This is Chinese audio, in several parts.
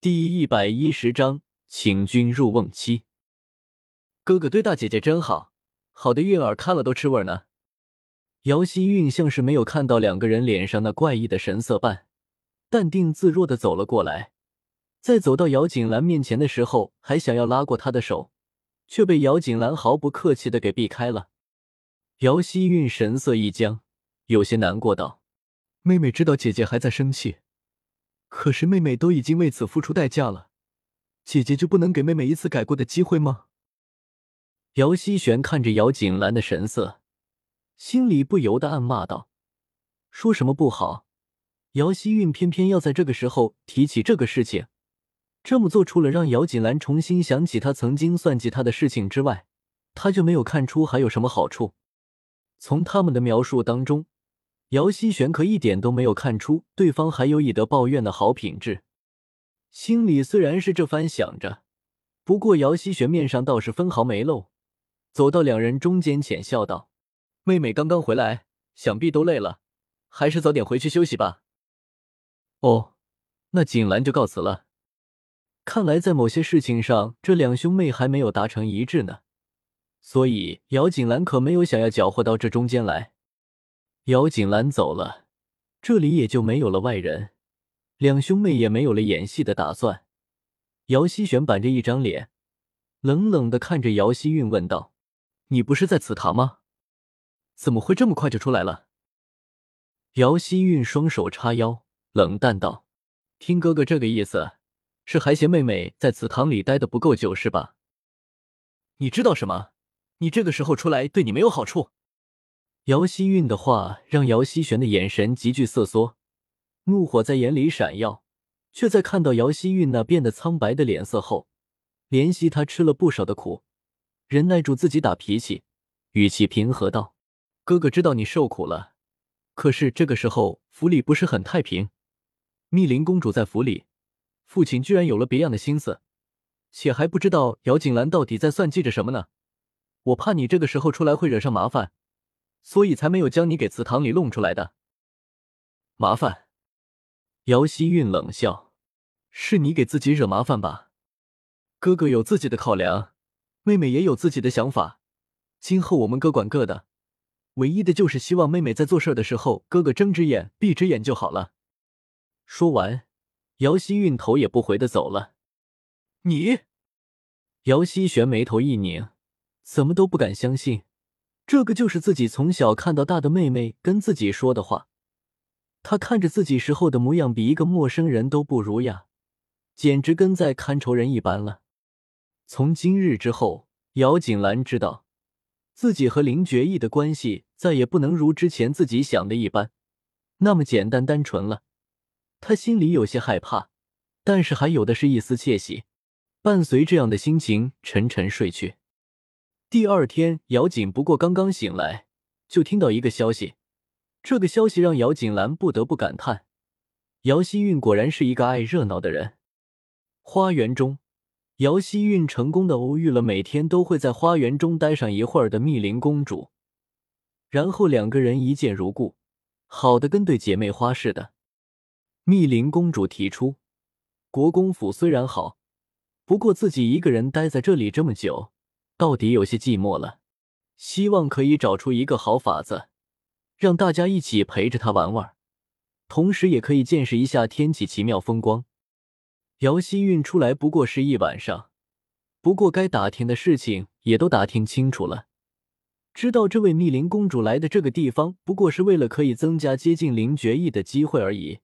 第一百一十章，请君入瓮妻。哥哥对大姐姐真好，好的韵儿看了都吃味呢。姚希韵像是没有看到两个人脸上那怪异的神色般，淡定自若的走了过来。在走到姚锦兰面前的时候，还想要拉过她的手，却被姚锦兰毫不客气的给避开了。姚希韵神色一僵，有些难过道：“妹妹知道姐姐还在生气。”可是妹妹都已经为此付出代价了，姐姐就不能给妹妹一次改过的机会吗？姚希璇看着姚锦兰的神色，心里不由得暗骂道：“说什么不好？姚希韵偏偏要在这个时候提起这个事情，这么做除了让姚锦兰重新想起他曾经算计他的事情之外，他就没有看出还有什么好处。从他们的描述当中。”姚希玄可一点都没有看出对方还有以德报怨的好品质，心里虽然是这番想着，不过姚希玄面上倒是分毫没露，走到两人中间，浅笑道：“妹妹刚刚回来，想必都累了，还是早点回去休息吧。”哦，那锦兰就告辞了。看来在某些事情上，这两兄妹还没有达成一致呢，所以姚锦兰可没有想要搅和到这中间来。姚锦兰走了，这里也就没有了外人，两兄妹也没有了演戏的打算。姚希玄板着一张脸，冷冷的看着姚希韵问道：“你不是在祠堂吗？怎么会这么快就出来了？”姚希韵双手叉腰，冷淡道：“听哥哥这个意思，是还嫌妹妹在祠堂里待的不够久是吧？你知道什么？你这个时候出来对你没有好处。”姚希韵的话让姚希璇的眼神急剧瑟缩，怒火在眼里闪耀，却在看到姚希韵那变得苍白的脸色后，怜惜他吃了不少的苦，忍耐住自己打脾气，语气平和道：“哥哥知道你受苦了，可是这个时候府里不是很太平，密林公主在府里，父亲居然有了别样的心思，且还不知道姚锦兰到底在算计着什么呢。我怕你这个时候出来会惹上麻烦。”所以才没有将你给祠堂里弄出来的麻烦。姚希韵冷笑：“是你给自己惹麻烦吧？哥哥有自己的考量，妹妹也有自己的想法。今后我们各管各的，唯一的就是希望妹妹在做事的时候，哥哥睁只眼闭只眼就好了。”说完，姚希韵头也不回的走了。你，姚希玄眉头一拧，怎么都不敢相信。这个就是自己从小看到大的妹妹跟自己说的话。她看着自己时候的模样，比一个陌生人都不如呀，简直跟在看仇人一般了。从今日之后，姚锦兰知道自己和林觉意的关系再也不能如之前自己想的一般那么简单单纯了。她心里有些害怕，但是还有的是一丝窃喜。伴随这样的心情，沉沉睡去。第二天，姚锦不过刚刚醒来，就听到一个消息。这个消息让姚锦兰不得不感叹：姚希韵果然是一个爱热闹的人。花园中，姚希韵成功的偶遇了每天都会在花园中待上一会儿的密林公主，然后两个人一见如故，好的跟对姐妹花似的。密林公主提出，国公府虽然好，不过自己一个人待在这里这么久。到底有些寂寞了，希望可以找出一个好法子，让大家一起陪着他玩玩，同时也可以见识一下天启奇妙风光。姚希运出来不过是一晚上，不过该打听的事情也都打听清楚了，知道这位密林公主来的这个地方不过是为了可以增加接近林觉意的机会而已。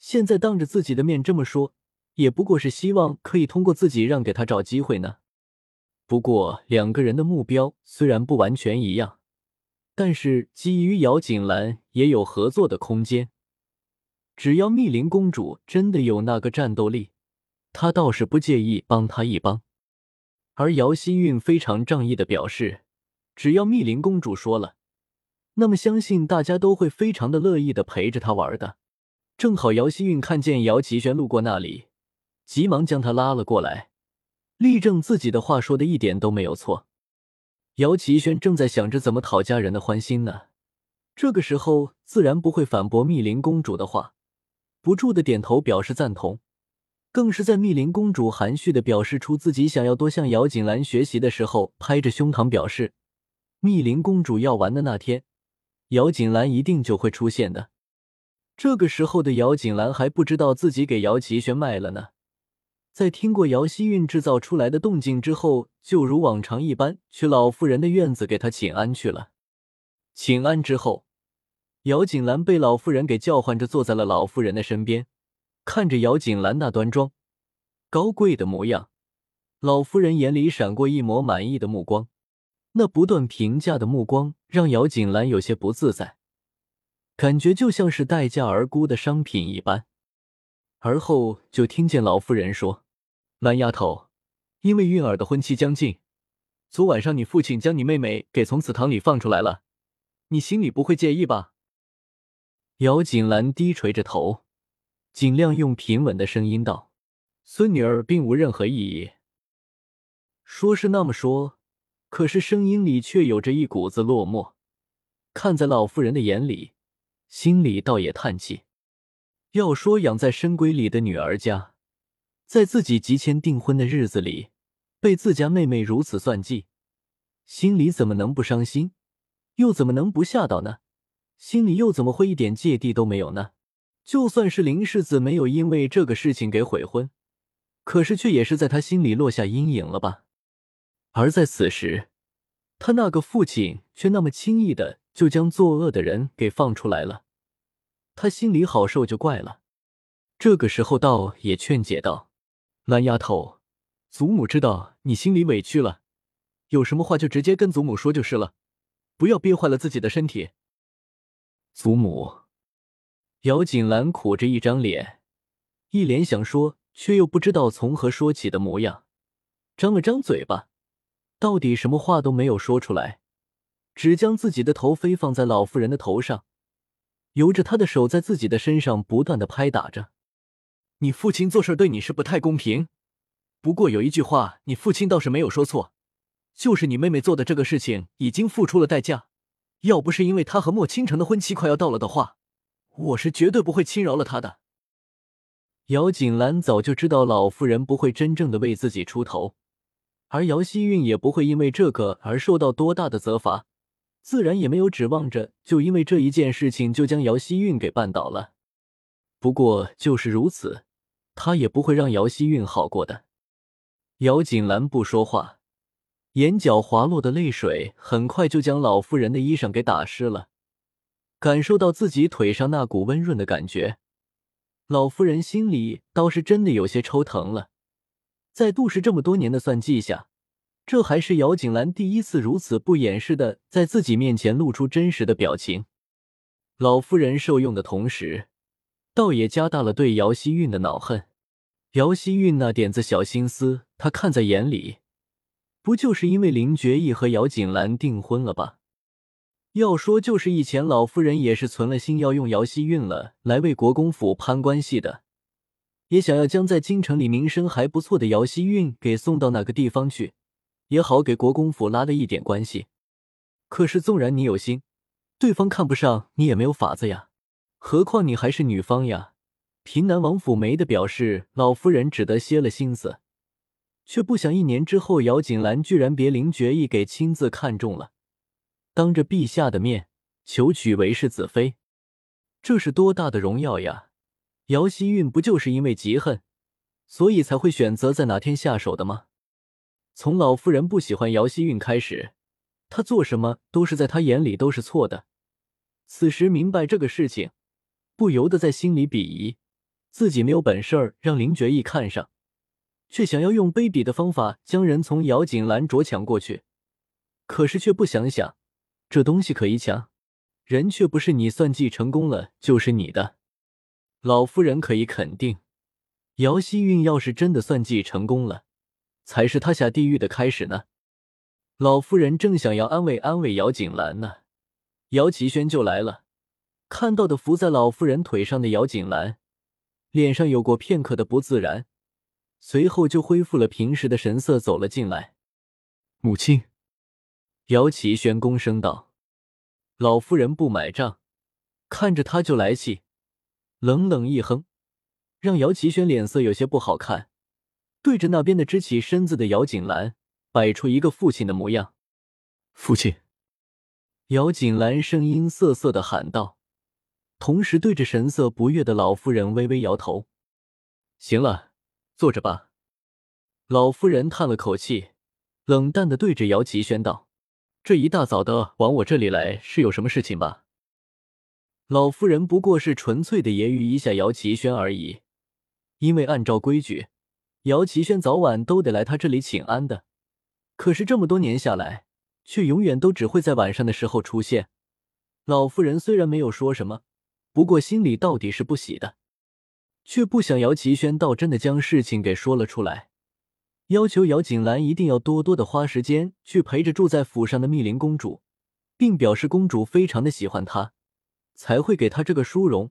现在当着自己的面这么说，也不过是希望可以通过自己让给他找机会呢。不过，两个人的目标虽然不完全一样，但是基于姚锦兰也有合作的空间。只要密林公主真的有那个战斗力，他倒是不介意帮她一帮。而姚希韵非常仗义的表示，只要密林公主说了，那么相信大家都会非常的乐意的陪着她玩的。正好姚希韵看见姚奇轩路过那里，急忙将他拉了过来。力证自己的话说的一点都没有错。姚奇轩正在想着怎么讨家人的欢心呢，这个时候自然不会反驳密林公主的话，不住的点头表示赞同。更是在密林公主含蓄的表示出自己想要多向姚锦兰学习的时候，拍着胸膛表示，密林公主要完的那天，姚锦兰一定就会出现的。这个时候的姚锦兰还不知道自己给姚奇轩卖了呢。在听过姚希韵制造出来的动静之后，就如往常一般去老妇人的院子给她请安去了。请安之后，姚锦兰被老妇人给叫唤着坐在了老妇人的身边，看着姚锦兰那端庄、高贵的模样，老妇人眼里闪过一抹满意的目光。那不断评价的目光让姚锦兰有些不自在，感觉就像是待价而沽的商品一般。而后就听见老妇人说。蓝丫头，因为韵儿的婚期将近，昨晚上你父亲将你妹妹给从祠堂里放出来了，你心里不会介意吧？姚锦兰低垂着头，尽量用平稳的声音道：“孙女儿并无任何异议。”说是那么说，可是声音里却有着一股子落寞。看在老妇人的眼里，心里倒也叹气。要说养在深闺里的女儿家。在自己提前订婚的日子里，被自家妹妹如此算计，心里怎么能不伤心？又怎么能不吓到呢？心里又怎么会一点芥蒂都没有呢？就算是林世子没有因为这个事情给悔婚，可是却也是在他心里落下阴影了吧？而在此时，他那个父亲却那么轻易的就将作恶的人给放出来了，他心里好受就怪了。这个时候，道也劝解道。蓝丫头，祖母知道你心里委屈了，有什么话就直接跟祖母说就是了，不要憋坏了自己的身体。祖母，姚锦兰苦着一张脸，一脸想说却又不知道从何说起的模样，张了张嘴巴，到底什么话都没有说出来，只将自己的头飞放在老妇人的头上，由着她的手在自己的身上不断的拍打着。你父亲做事对你是不太公平，不过有一句话，你父亲倒是没有说错，就是你妹妹做的这个事情已经付出了代价。要不是因为她和莫倾城的婚期快要到了的话，我是绝对不会轻饶了她的。姚锦兰早就知道老夫人不会真正的为自己出头，而姚希韵也不会因为这个而受到多大的责罚，自然也没有指望着就因为这一件事情就将姚希韵给绊倒了。不过就是如此。他也不会让姚希韵好过的。姚锦兰不说话，眼角滑落的泪水很快就将老妇人的衣裳给打湿了。感受到自己腿上那股温润的感觉，老夫人心里倒是真的有些抽疼了。在杜氏这么多年的算计下，这还是姚锦兰第一次如此不掩饰的在自己面前露出真实的表情。老夫人受用的同时。倒也加大了对姚希韵的恼恨。姚希韵那点子小心思，他看在眼里，不就是因为林觉义和姚锦兰订婚了吧？要说就是以前老夫人也是存了心要用姚希韵了来为国公府攀关系的，也想要将在京城里名声还不错的姚希韵给送到哪个地方去，也好给国公府拉了一点关系。可是纵然你有心，对方看不上你也没有法子呀。何况你还是女方呀！平南王府没的表示，老夫人只得歇了心思，却不想一年之后，姚锦兰居然别林觉意给亲自看中了，当着陛下的面求娶为世子妃，这是多大的荣耀呀！姚希韵不就是因为嫉恨，所以才会选择在哪天下手的吗？从老夫人不喜欢姚希韵开始，她做什么都是在她眼里都是错的。此时明白这个事情。不由得在心里鄙夷，自己没有本事儿让林觉义看上，却想要用卑鄙的方法将人从姚锦兰着抢过去。可是却不想想，这东西可以抢，人却不是你算计成功了就是你的。老夫人可以肯定，姚希韵要是真的算计成功了，才是他下地狱的开始呢。老夫人正想要安慰安慰姚锦兰呢，姚奇轩就来了。看到的伏在老妇人腿上的姚锦兰，脸上有过片刻的不自然，随后就恢复了平时的神色，走了进来。母亲，姚启轩躬声道：“老夫人不买账，看着他就来气，冷冷一哼，让姚启轩脸色有些不好看，对着那边的支起身子的姚锦兰摆出一个父亲的模样。父亲，姚锦兰声音涩涩的喊道，同时对着神色不悦的老夫人微微摇头。行了，坐着吧。老夫人叹了口气，冷淡的对着姚奇轩道：“这一大早的往我这里来，是有什么事情吧？”老夫人不过是纯粹的揶揄一下姚奇轩而已，因为按照规矩，姚奇轩早晚都得来他这里请安的。可是这么多年下来，却永远都只会在晚上的时候出现。老夫人虽然没有说什么，不过心里到底是不喜的。却不想姚奇轩倒真的将事情给说了出来，要求姚锦兰一定要多多的花时间去陪着住在府上的密林公主，并表示公主非常的喜欢她，才会给她这个殊荣，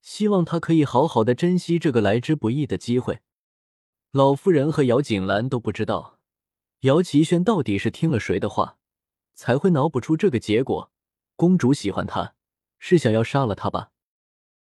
希望她可以好好的珍惜这个来之不易的机会。老夫人和姚锦兰都不知道，姚奇轩到底是听了谁的话，才会脑补出这个结果。公主喜欢他，是想要杀了他吧？